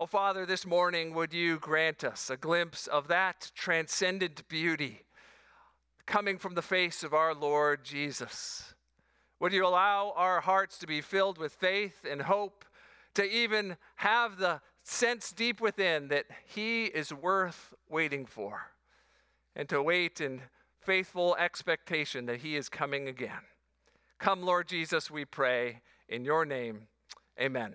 Oh, Father, this morning, would you grant us a glimpse of that transcendent beauty coming from the face of our Lord Jesus? Would you allow our hearts to be filled with faith and hope, to even have the sense deep within that He is worth waiting for, and to wait in faithful expectation that He is coming again? Come, Lord Jesus, we pray. In your name, amen.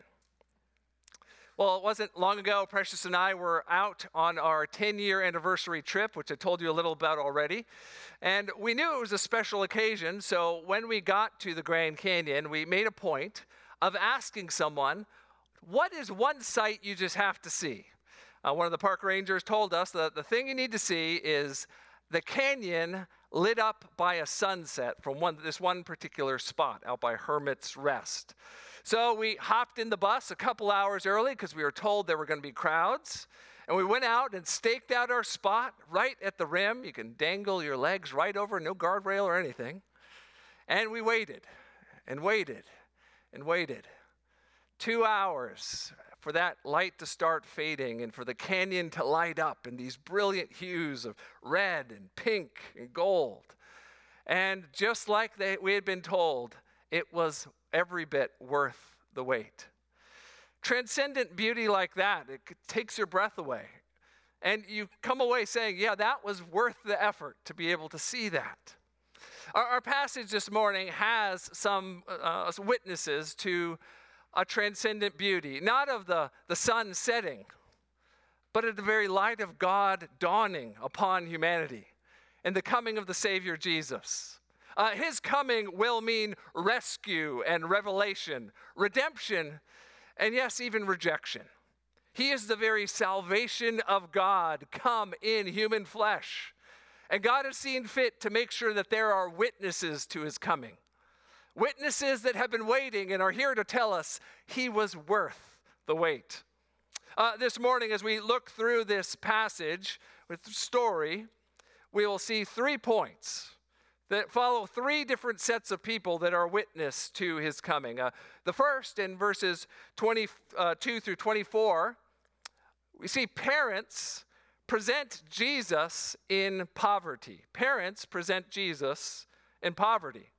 Well, it wasn't long ago, Precious and I were out on our 10 year anniversary trip, which I told you a little about already. And we knew it was a special occasion, so when we got to the Grand Canyon, we made a point of asking someone, What is one sight you just have to see? Uh, one of the park rangers told us that the thing you need to see is the canyon lit up by a sunset from one, this one particular spot out by Hermit's Rest. So we hopped in the bus a couple hours early because we were told there were going to be crowds. And we went out and staked out our spot right at the rim. You can dangle your legs right over, no guardrail or anything. And we waited and waited and waited. Two hours for that light to start fading and for the canyon to light up in these brilliant hues of red and pink and gold. And just like they, we had been told, it was every bit worth the wait. Transcendent beauty like that, it takes your breath away. And you come away saying, yeah, that was worth the effort to be able to see that. Our, our passage this morning has some uh, witnesses to a transcendent beauty, not of the, the sun setting, but of the very light of God dawning upon humanity and the coming of the Savior Jesus. Uh, his coming will mean rescue and revelation, redemption, and yes, even rejection. He is the very salvation of God come in human flesh. And God has seen fit to make sure that there are witnesses to his coming. Witnesses that have been waiting and are here to tell us he was worth the wait. Uh, this morning, as we look through this passage with story, we will see three points that follow three different sets of people that are witness to his coming. Uh, the first, in verses 22 uh, through 24, we see parents present Jesus in poverty. Parents present Jesus in poverty.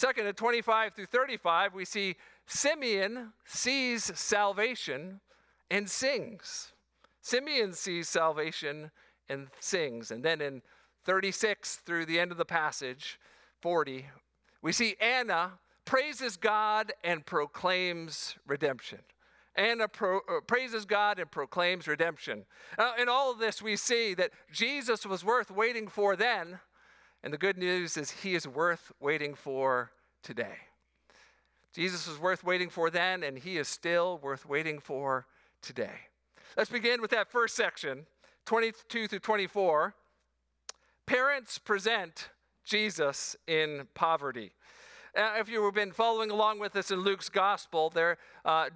Second, at 25 through 35, we see Simeon sees salvation and sings. Simeon sees salvation and sings. And then in 36 through the end of the passage, 40, we see Anna praises God and proclaims redemption. Anna pro, uh, praises God and proclaims redemption. Uh, in all of this, we see that Jesus was worth waiting for then, and the good news is he is worth waiting for today. Jesus was worth waiting for then, and he is still worth waiting for today. Let's begin with that first section, 22 through 24. Parents present Jesus in poverty. Uh, if you've been following along with us in Luke's gospel, there, uh,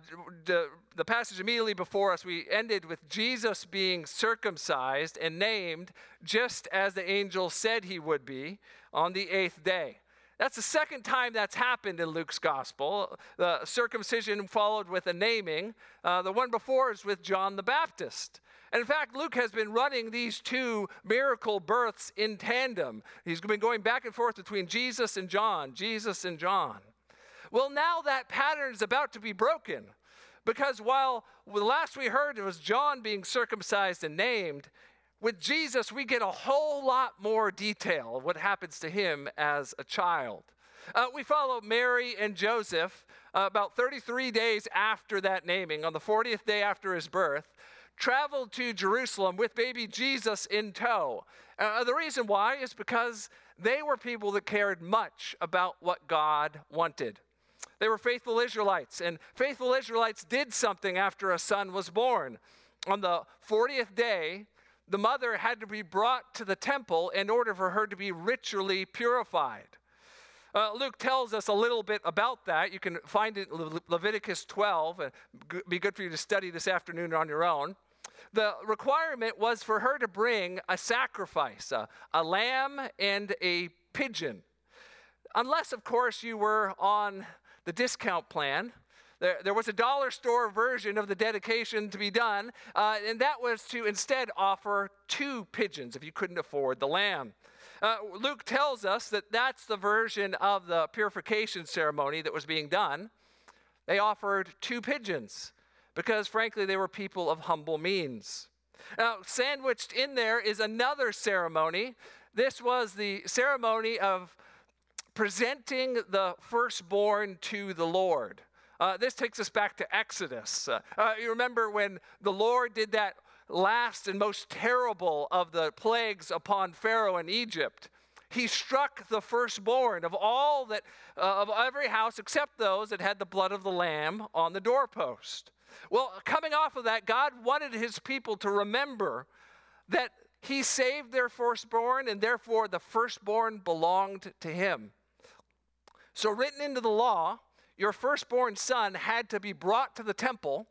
the, the passage immediately before us, we ended with Jesus being circumcised and named just as the angel said he would be on the eighth day. That's the second time that's happened in Luke's gospel. The circumcision followed with a naming. Uh, the one before is with John the Baptist. And in fact, Luke has been running these two miracle births in tandem. He's been going back and forth between Jesus and John, Jesus and John. Well, now that pattern is about to be broken because while the last we heard it was John being circumcised and named, with Jesus we get a whole lot more detail of what happens to him as a child. Uh, we follow Mary and Joseph uh, about 33 days after that naming, on the 40th day after his birth traveled to Jerusalem with baby Jesus in tow. Uh, the reason why is because they were people that cared much about what God wanted. They were faithful Israelites, and faithful Israelites did something after a son was born. On the 40th day, the mother had to be brought to the temple in order for her to be ritually purified. Uh, Luke tells us a little bit about that. You can find it in Le- Leviticus 12. and be good for you to study this afternoon on your own the requirement was for her to bring a sacrifice, a, a lamb and a pigeon. Unless, of course, you were on the discount plan There, there was a dollar store version of the dedication to be done, uh, and that was to instead offer two pigeons if you couldn't afford the lamb. Uh, Luke tells us that that's the version of the purification ceremony that was being done. They offered two pigeons because, frankly, they were people of humble means. Now, sandwiched in there is another ceremony. This was the ceremony of presenting the firstborn to the Lord. Uh, this takes us back to Exodus. Uh, uh, you remember when the Lord did that last and most terrible of the plagues upon Pharaoh in Egypt? He struck the firstborn of all that, uh, of every house except those that had the blood of the lamb on the doorpost. Well, coming off of that, God wanted his people to remember that he saved their firstborn, and therefore the firstborn belonged to him. So, written into the law, your firstborn son had to be brought to the temple.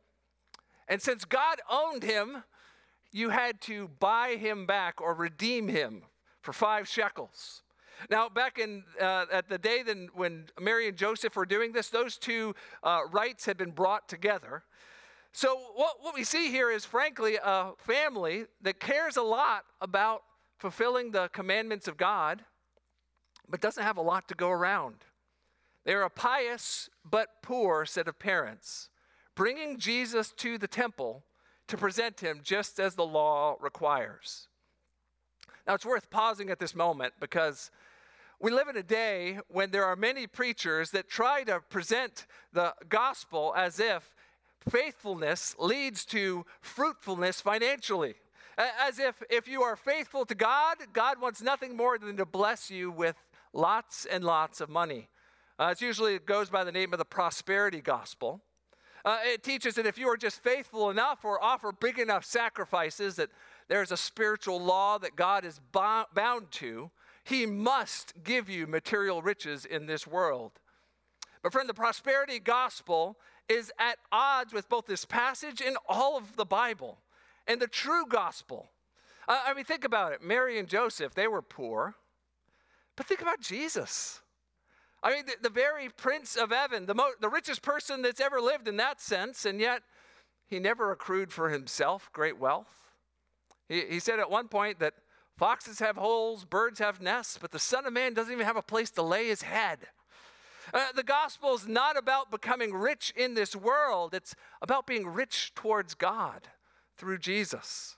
And since God owned him, you had to buy him back or redeem him for five shekels. Now, back in uh, at the day then when Mary and Joseph were doing this, those two uh, rites had been brought together. So, what, what we see here is, frankly, a family that cares a lot about fulfilling the commandments of God, but doesn't have a lot to go around. They're a pious but poor set of parents, bringing Jesus to the temple to present him just as the law requires. Now, it's worth pausing at this moment because we live in a day when there are many preachers that try to present the gospel as if faithfulness leads to fruitfulness financially. As if if you are faithful to God, God wants nothing more than to bless you with lots and lots of money. Uh, it's usually it goes by the name of the prosperity gospel. Uh, it teaches that if you are just faithful enough or offer big enough sacrifices, that there's a spiritual law that God is bound to. He must give you material riches in this world. But, friend, the prosperity gospel is at odds with both this passage and all of the Bible and the true gospel. Uh, I mean, think about it. Mary and Joseph, they were poor. But think about Jesus. I mean, the, the very prince of heaven, the, mo- the richest person that's ever lived in that sense, and yet he never accrued for himself great wealth. He, he said at one point that foxes have holes, birds have nests, but the Son of Man doesn't even have a place to lay his head. Uh, the gospel is not about becoming rich in this world, it's about being rich towards God through Jesus.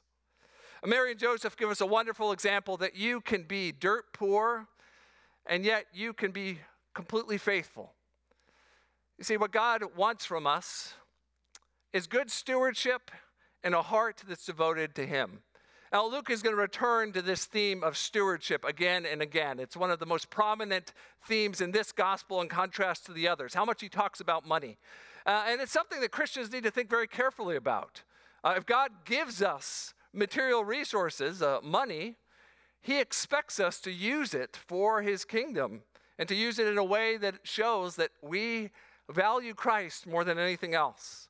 Mary and Joseph give us a wonderful example that you can be dirt poor, and yet you can be completely faithful. You see, what God wants from us is good stewardship and a heart that's devoted to Him. Now, Luke is going to return to this theme of stewardship again and again. It's one of the most prominent themes in this gospel in contrast to the others, how much he talks about money. Uh, and it's something that Christians need to think very carefully about. Uh, if God gives us material resources, uh, money, he expects us to use it for his kingdom and to use it in a way that shows that we value Christ more than anything else.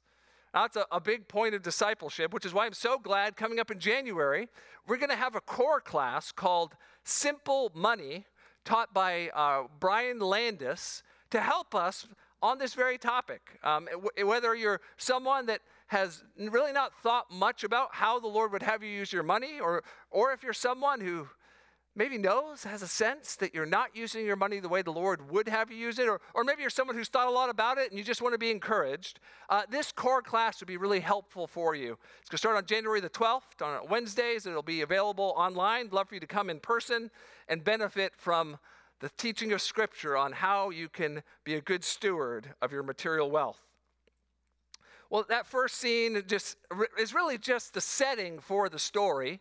That's a, a big point of discipleship, which is why I'm so glad coming up in January, we're going to have a core class called Simple Money, taught by uh, Brian Landis, to help us on this very topic. Um, w- whether you're someone that has really not thought much about how the Lord would have you use your money, or, or if you're someone who maybe knows, has a sense that you're not using your money the way the Lord would have you use it, or, or maybe you're someone who's thought a lot about it and you just want to be encouraged, uh, this core class would be really helpful for you. It's going to start on January the 12th, on Wednesdays. It'll be available online. Love for you to come in person and benefit from the teaching of Scripture on how you can be a good steward of your material wealth. Well, that first scene just is really just the setting for the story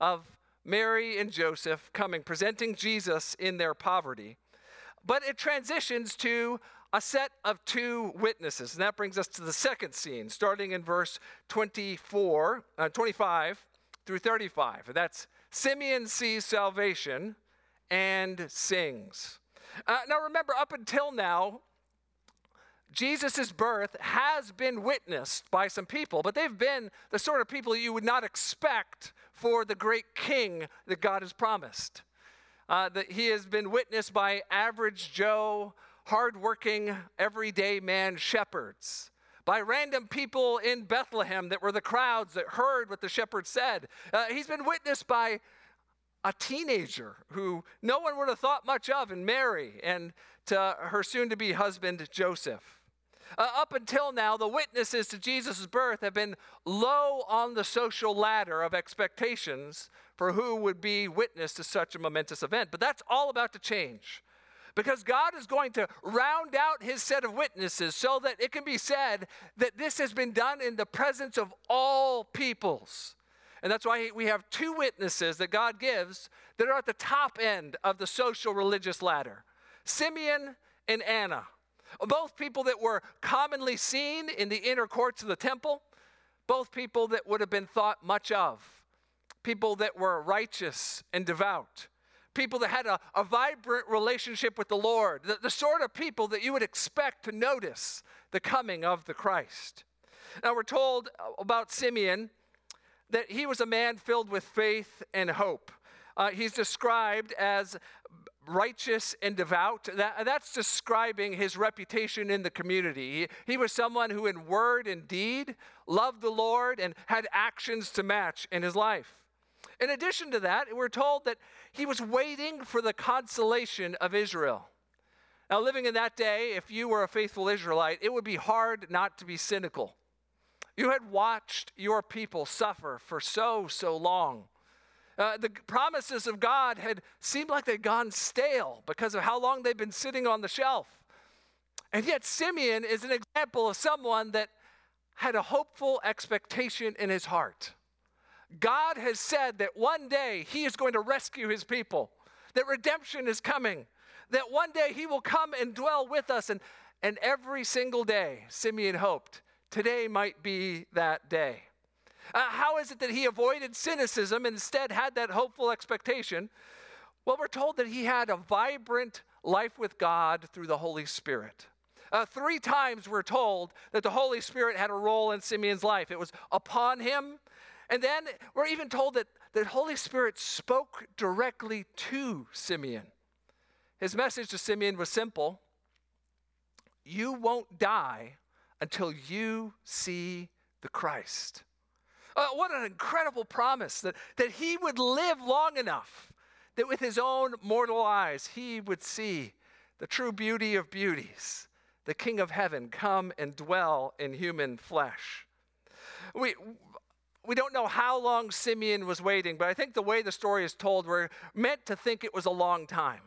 of Mary and Joseph coming, presenting Jesus in their poverty. But it transitions to a set of two witnesses. And that brings us to the second scene, starting in verse 24, uh, 25 through 35. And that's Simeon sees salvation and sings. Uh, now, remember, up until now, Jesus' birth has been witnessed by some people, but they've been the sort of people you would not expect for the great king that God has promised. Uh, that he has been witnessed by average Joe, hardworking, everyday man shepherds. by random people in Bethlehem that were the crowds that heard what the shepherds said. Uh, he's been witnessed by a teenager who no one would have thought much of and Mary and to her soon to be husband Joseph. Uh, up until now, the witnesses to Jesus' birth have been low on the social ladder of expectations for who would be witness to such a momentous event. But that's all about to change because God is going to round out his set of witnesses so that it can be said that this has been done in the presence of all peoples. And that's why we have two witnesses that God gives that are at the top end of the social religious ladder Simeon and Anna. Both people that were commonly seen in the inner courts of the temple, both people that would have been thought much of, people that were righteous and devout people that had a, a vibrant relationship with the Lord, the, the sort of people that you would expect to notice the coming of the Christ. Now, we're told about Simeon that he was a man filled with faith and hope. Uh, he's described as righteous and devout. That, that's describing his reputation in the community. He, he was someone who, in word and deed, loved the Lord and had actions to match in his life. In addition to that, we're told that he was waiting for the consolation of Israel. Now, living in that day, if you were a faithful Israelite, it would be hard not to be cynical. You had watched your people suffer for so, so long. Uh, the promises of God had seemed like they'd gone stale because of how long they'd been sitting on the shelf. And yet, Simeon is an example of someone that had a hopeful expectation in his heart. God has said that one day He is going to rescue His people, that redemption is coming, that one day He will come and dwell with us. And, and every single day, Simeon hoped, today might be that day. Uh, how is it that he avoided cynicism and instead had that hopeful expectation? Well, we're told that he had a vibrant life with God through the Holy Spirit. Uh, three times we're told that the Holy Spirit had a role in Simeon's life. It was upon him, and then we're even told that the Holy Spirit spoke directly to Simeon. His message to Simeon was simple You won't die until you see the Christ. Uh, what an incredible promise that, that he would live long enough that with his own mortal eyes he would see the true beauty of beauties, the King of heaven come and dwell in human flesh. We, we don't know how long Simeon was waiting, but I think the way the story is told, we're meant to think it was a long time.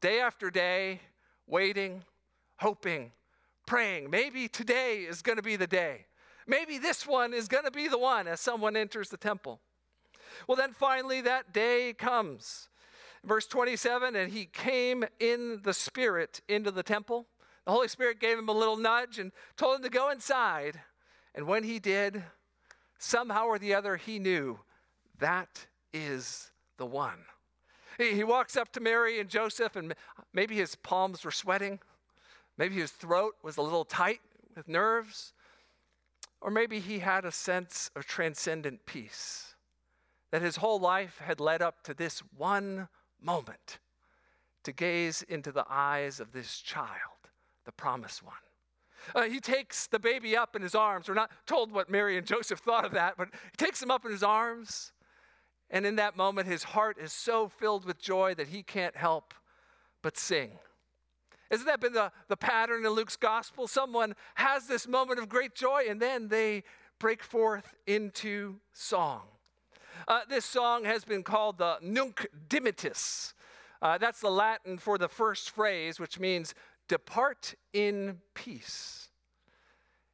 Day after day, waiting, hoping, praying. Maybe today is going to be the day. Maybe this one is going to be the one as someone enters the temple. Well, then finally, that day comes. Verse 27 and he came in the Spirit into the temple. The Holy Spirit gave him a little nudge and told him to go inside. And when he did, somehow or the other, he knew that is the one. He, walks up to Mary and Joseph, and maybe his palms were sweating. Maybe his throat was a little tight with nerves. Or maybe he had a sense of transcendent peace that his whole life had led up to this one moment to gaze into the eyes of this child, the promised one. Uh, he takes the baby up in his arms. We're not told what Mary and Joseph thought of that, but he takes him up in his arms. And in that moment, his heart is so filled with joy that he can't help but sing. Isn't that been the, the pattern in Luke's gospel? Someone has this moment of great joy and then they break forth into song. Uh, this song has been called the Nunc Dimittis. Uh, that's the Latin for the first phrase, which means Depart in peace.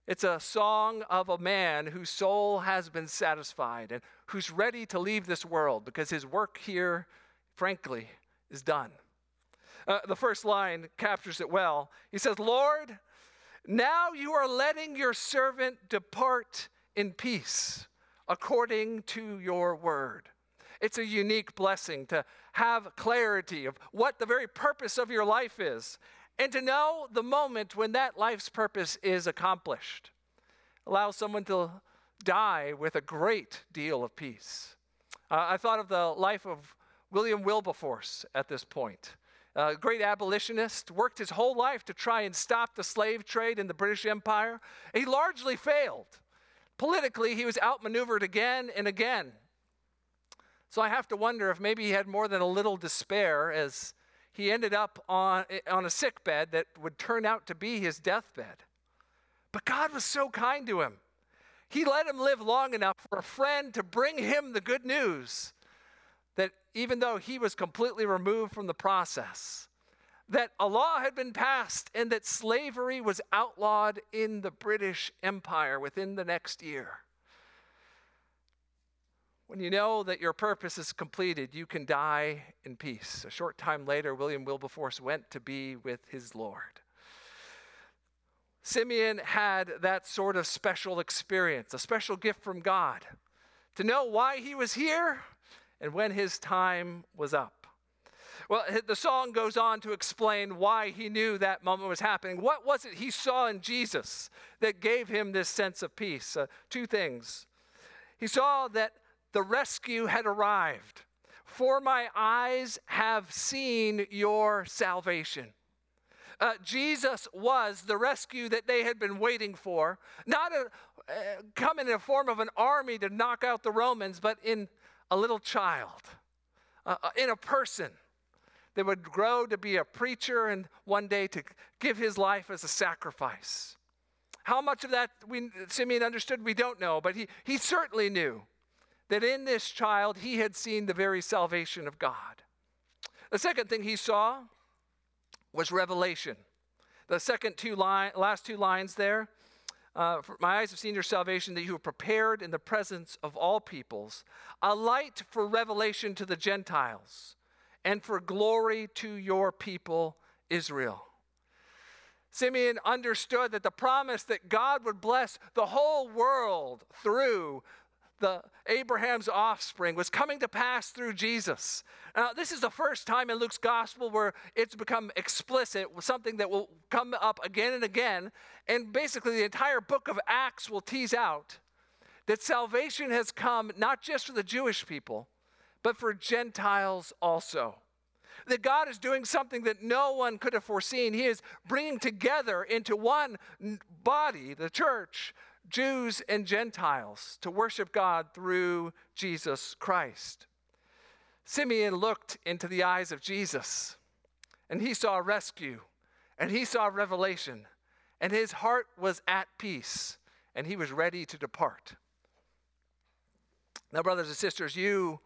It's a song of a man whose soul has been satisfied and who's ready to leave this world because his work here, frankly, is done. Uh, the first line captures it well. He says, Lord, now you are letting your servant depart in peace according to your word. It's a unique blessing to have clarity of what the very purpose of your life is and to know the moment when that life's purpose is accomplished. Allow someone to die with a great deal of peace. Uh, I thought of the life of William Wilberforce at this point. A great abolitionist, worked his whole life to try and stop the slave trade in the British Empire. He largely failed. Politically, he was outmaneuvered again and again. So I have to wonder if maybe he had more than a little despair as he ended up on, on a sick bed that would turn out to be his deathbed. But God was so kind to him. He let him live long enough for a friend to bring him the good news even though he was completely removed from the process, that a law had been passed and that slavery was outlawed in the British Empire within the next year. When you know that your purpose is completed, you can die in peace. A short time later, William Wilberforce went to be with his Lord. Simeon had that sort of special experience, a special gift from God, to know why he was here and when his time was up. Well, the song goes on to explain why he knew that moment was happening. What was it he saw in Jesus that gave him this sense of peace? Uh, two things. He saw that the rescue had arrived. For my eyes have seen your salvation. Uh, Jesus was the rescue that they had been waiting for, not a, uh, come in the form of an army to knock out the Romans, but in a little child, uh, uh, in a person that would grow to be a preacher and one day to give his life as a sacrifice. How much of that we, Simeon understood, we don't know, but he, he certainly knew that in this child he had seen the very salvation of God. The second thing he saw was revelation. The second two line, last two lines there uh, my eyes have seen your salvation, that you have prepared in the presence of all peoples a light for revelation to the Gentiles and for glory to your people, Israel. Simeon understood that the promise that God would bless the whole world through the Abraham's offspring was coming to pass through Jesus. Now, this is the first time in Luke's gospel where it's become explicit, something that will come up again and again. And basically, the entire book of Acts will tease out that salvation has come not just for the Jewish people, but for Gentiles also. That God is doing something that no one could have foreseen. He is bringing together into one body, the church, Jews and Gentiles to worship God through Jesus Christ. Simeon looked into the eyes of Jesus and he saw rescue and he saw revelation and his heart was at peace and he was ready to depart. Now, brothers and sisters, you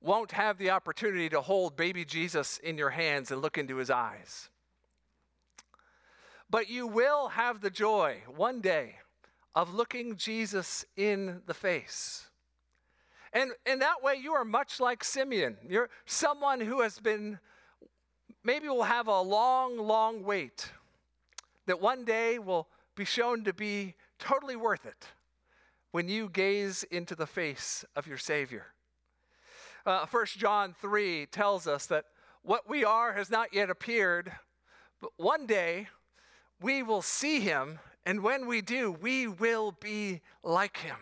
won't have the opportunity to hold baby Jesus in your hands and look into his eyes. But you will have the joy one day of looking Jesus in the face. And in that way, you are much like Simeon. You're someone who has been, maybe will have a long, long wait that one day will be shown to be totally worth it when you gaze into the face of your Savior. Uh, 1 John 3 tells us that what we are has not yet appeared, but one day we will see him and when we do, we will be like him.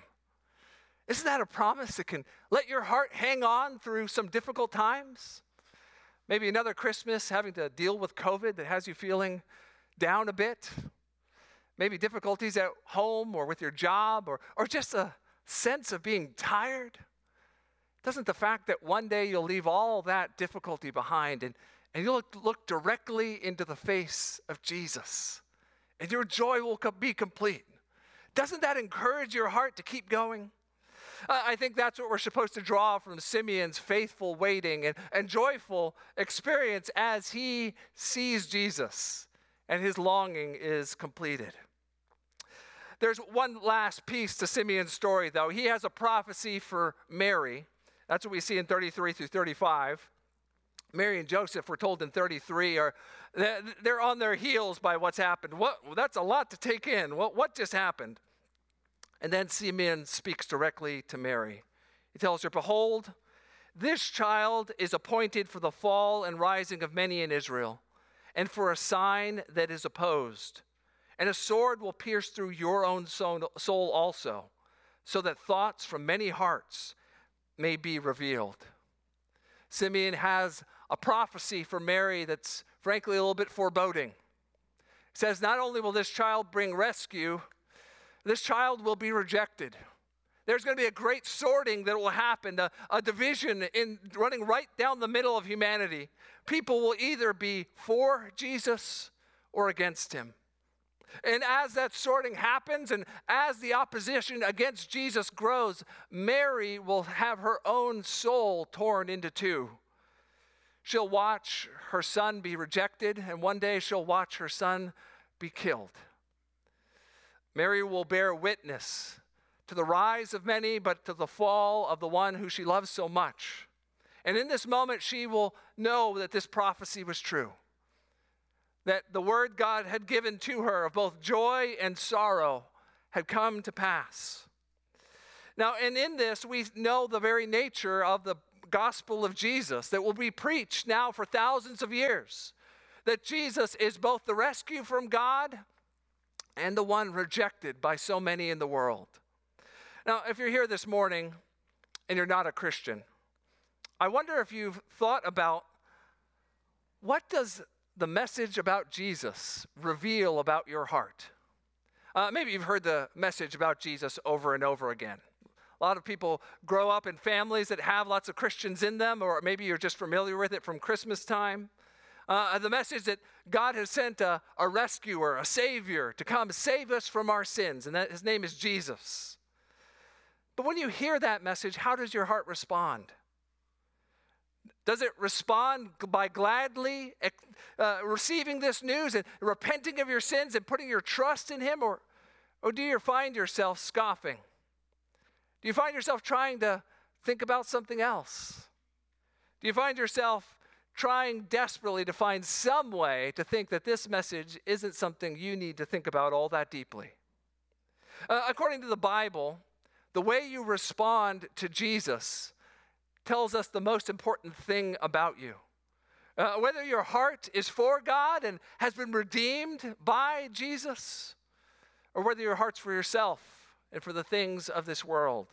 Isn't that a promise that can let your heart hang on through some difficult times? Maybe another Christmas having to deal with COVID that has you feeling down a bit. Maybe difficulties at home or with your job or, or just a sense of being tired. Doesn't the fact that one day you'll leave all that difficulty behind and, and you'll look directly into the face of Jesus and your joy will be complete. Doesn't that encourage your heart to keep going? I think that's what we're supposed to draw from Simeon's faithful waiting and, and joyful experience as he sees Jesus and his longing is completed. There's one last piece to Simeon's story, though. He has a prophecy for Mary. That's what we see in 33 through 35. Mary and Joseph, we're told in 33, are they're on their heels by what's happened. What, that's a lot to take in. What, what just happened? And then Simeon speaks directly to Mary. He tells her, Behold, this child is appointed for the fall and rising of many in Israel, and for a sign that is opposed. And a sword will pierce through your own soul also, so that thoughts from many hearts may be revealed. Simeon has a prophecy for Mary that's frankly a little bit foreboding. It says, Not only will this child bring rescue, this child will be rejected. There's going to be a great sorting that will happen, a, a division in running right down the middle of humanity. People will either be for Jesus or against him. And as that sorting happens and as the opposition against Jesus grows, Mary will have her own soul torn into two. She'll watch her son be rejected, and one day she'll watch her son be killed. Mary will bear witness to the rise of many, but to the fall of the one who she loves so much. And in this moment, she will know that this prophecy was true that the word God had given to her of both joy and sorrow had come to pass. Now, and in this, we know the very nature of the gospel of Jesus that will be preached now for thousands of years. That Jesus is both the rescue from God and the one rejected by so many in the world. Now, if you're here this morning and you're not a Christian, I wonder if you've thought about what does the message about Jesus reveal about your heart? Uh, maybe you've heard the message about Jesus over and over again. A lot of people grow up in families that have lots of Christians in them, or maybe you're just familiar with it from Christmas time. Uh, the message that God has sent a, a rescuer, a savior to come save us from our sins, and that his name is Jesus. But when you hear that message, how does your heart respond? Does it respond by gladly uh, receiving this news and repenting of your sins and putting your trust in Him? Or, or do you find yourself scoffing? Do you find yourself trying to think about something else? Do you find yourself trying desperately to find some way to think that this message isn't something you need to think about all that deeply? Uh, according to the Bible, the way you respond to Jesus tells us the most important thing about you. Uh, whether your heart is for God and has been redeemed by Jesus, or whether your heart's for yourself and for the things of this world.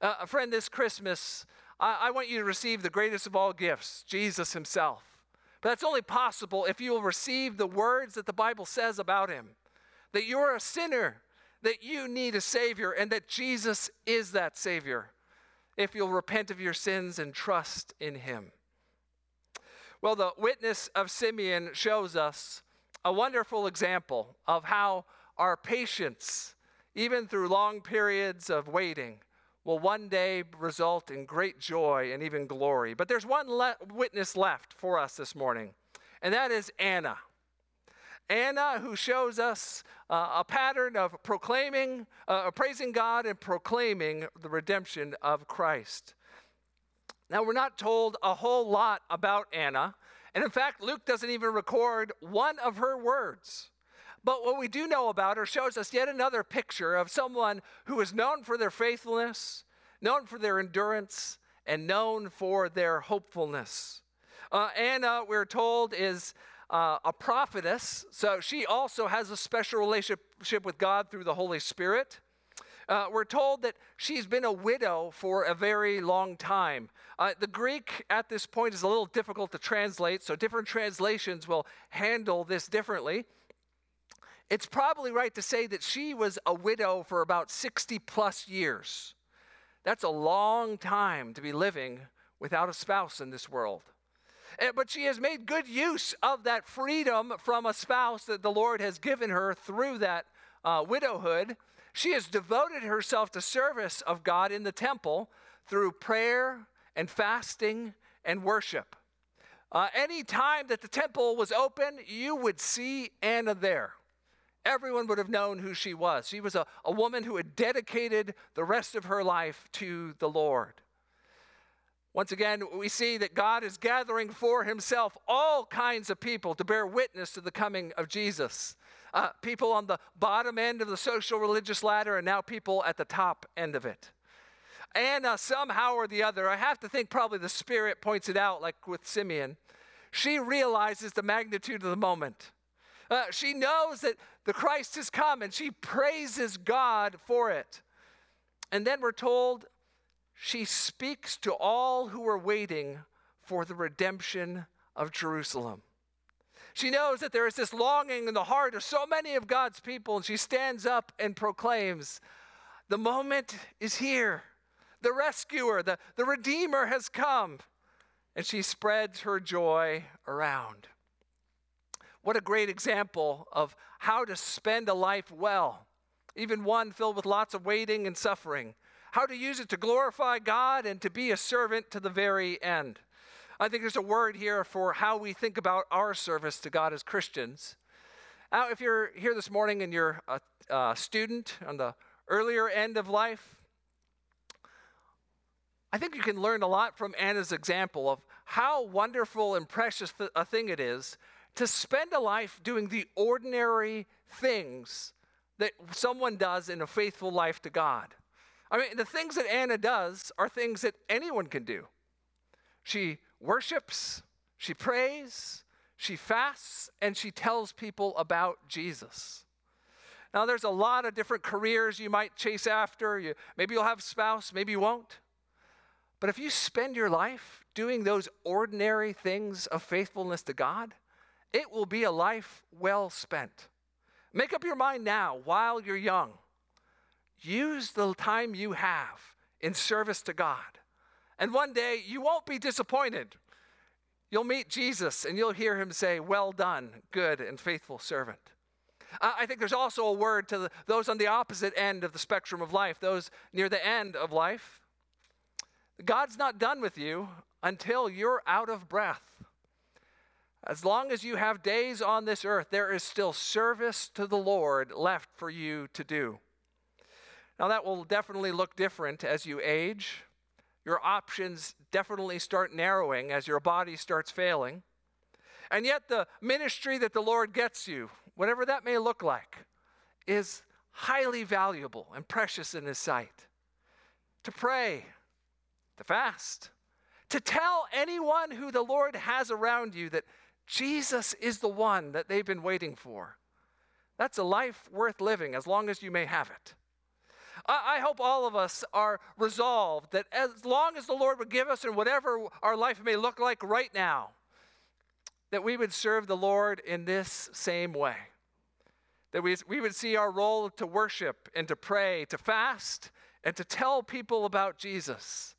Uh, friend, this Christmas, I, I want you to receive the greatest of all gifts, Jesus Himself. But that's only possible if you will receive the words that the Bible says about Him that you're a sinner, that you need a Savior, and that Jesus is that Savior if you'll repent of your sins and trust in him. Well, the witness of Simeon shows us a wonderful example of how our patience, even through long periods of waiting, will one day result in great joy and even glory. But there's one le- witness left for us this morning, and that is Anna. Anna, who shows us uh, a pattern of proclaiming, uh, praising God and proclaiming the redemption of Christ. Now, we're not told a whole lot about Anna, and in fact, Luke doesn't even record one of her words. But what we do know about her shows us yet another picture of someone who is known for their faithfulness, known for their endurance, and known for their hopefulness. Uh, Anna, we're told, is uh, a prophetess, so she also has a special relationship with God through the Holy Spirit. Uh, we're told that she's been a widow for a very long time. Uh, the Greek at this point is a little difficult to translate, so different translations will handle this differently. It's probably right to say that she was a widow for about 60 plus years. That's a long time to be living without a spouse in this world. But she has made good use of that freedom from a spouse that the Lord has given her through that uh, widowhood. She has devoted herself to service of God in the temple through prayer and fasting and worship. Uh, any time that the temple was open, you would see Anna there. Everyone would have known who she was. She was a, a woman who had dedicated the rest of her life to the Lord. Once again, we see that God is gathering for himself all kinds of people to bear witness to the coming of Jesus. Uh, people on the bottom end of the social religious ladder, and now people at the top end of it. And uh, somehow or the other, I have to think probably the Spirit points it out, like with Simeon. She realizes the magnitude of the moment. Uh, she knows that the Christ has come and she praises God for it. And then we're told she speaks to all who are waiting for the redemption of Jerusalem. She knows that there is this longing in the heart of so many of God's people, and she stands up and proclaims, The moment is here. The rescuer, the, the Redeemer has come. And she spreads her joy around. What a great example of how to spend a life well, even one filled with lots of waiting and suffering. How to use it to glorify God and to be a servant to the very end. I think there's a word here for how we think about our service to God as Christians. Now, if you're here this morning and you're a, a student on the earlier end of life, I think you can learn a lot from Anna's example of how wonderful and precious a thing it is to spend a life doing the ordinary things that someone does in a faithful life to God. I mean, the things that Anna does are things that anyone can do. She worships, she prays, she fasts, and she tells people about Jesus. Now, there's a lot of different careers you might chase after. You, maybe you'll have a spouse, maybe you won't. But if you spend your life doing those ordinary things of faithfulness to God, it will be a life well spent. Make up your mind now while you're young. Use the time you have in service to God. And one day you won't be disappointed. You'll meet Jesus and you'll hear him say, Well done, good and faithful servant. I think there's also a word to the, those on the opposite end of the spectrum of life, those near the end of life. God's not done with you until you're out of breath. As long as you have days on this earth, there is still service to the Lord left for you to do. Now, that will definitely look different as you age your options definitely start narrowing as your body starts failing. And yet, the ministry that the Lord gets you, whatever that may look like, is highly valuable and precious in His sight. To pray, to fast, to tell anyone who the Lord has around you that Jesus is the one that they've been waiting for. That's a life worth living as long as you may have it. I, hope all of us are resolved that as long as the Lord would give us and whatever our life may look like right now, that we would serve the Lord in this same way. That we, we would see our role to worship and to pray, to fast, and to tell people about Jesus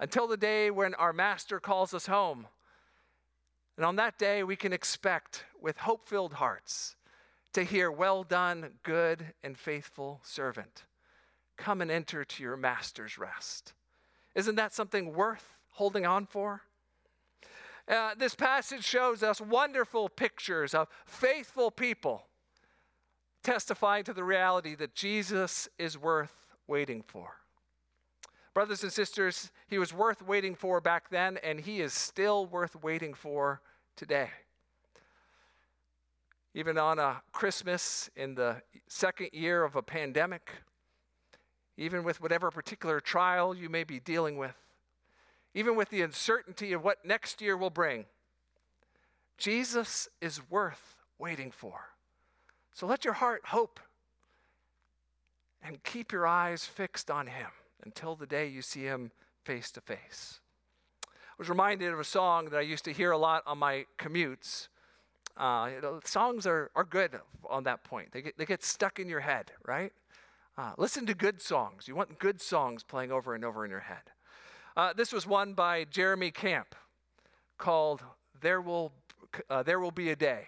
until the day when our Master calls us home. And on that day, we can expect with hope filled hearts to hear, Well done, good and faithful servant. Come and enter to your master's rest. Isn't that something worth holding on for? Uh, this passage shows us wonderful pictures of faithful people testifying to the reality that Jesus is worth waiting for. Brothers and sisters, he was worth waiting for back then, and he is still worth waiting for today. Even on a Christmas in the second year of a pandemic, even with whatever particular trial you may be dealing with, even with the uncertainty of what next year will bring. Jesus is worth waiting for. So let your heart hope and keep your eyes fixed on him until the day you see him face to face. I was reminded of a song that I used to hear a lot on my commutes. Uh, you know, songs are, are good on that point. They get, they get stuck in your head, right? Uh, listen to good songs. You want good songs playing over and over in your head. Uh, this was one by Jeremy Camp called There Will, uh, there Will Be a Day.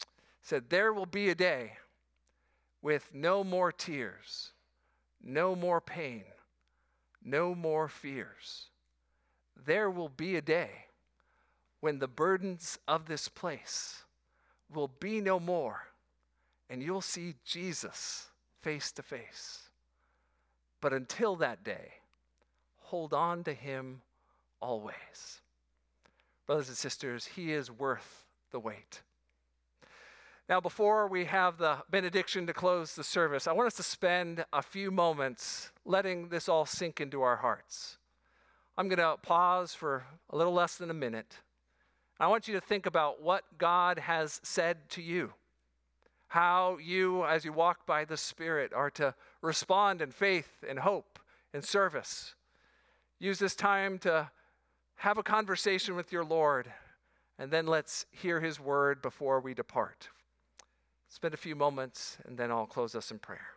It said, There will be a day with no more tears, no more pain, no more fears. There will be a day when the burdens of this place will be no more, and you'll see Jesus face to face. But until that day, hold on to Him always. Brothers and sisters, He is worth the wait. Now, before we have the benediction to close the service, I want us to spend a few moments letting this all sink into our hearts. I'm going to pause for a little less than a minute. I want you to think about what God has said to you how you, as you walk by the Spirit, are to respond in faith and hope and service. Use this time to have a conversation with your Lord, and then let's hear his word before we depart. Spend a few moments, and then I'll close us in prayer.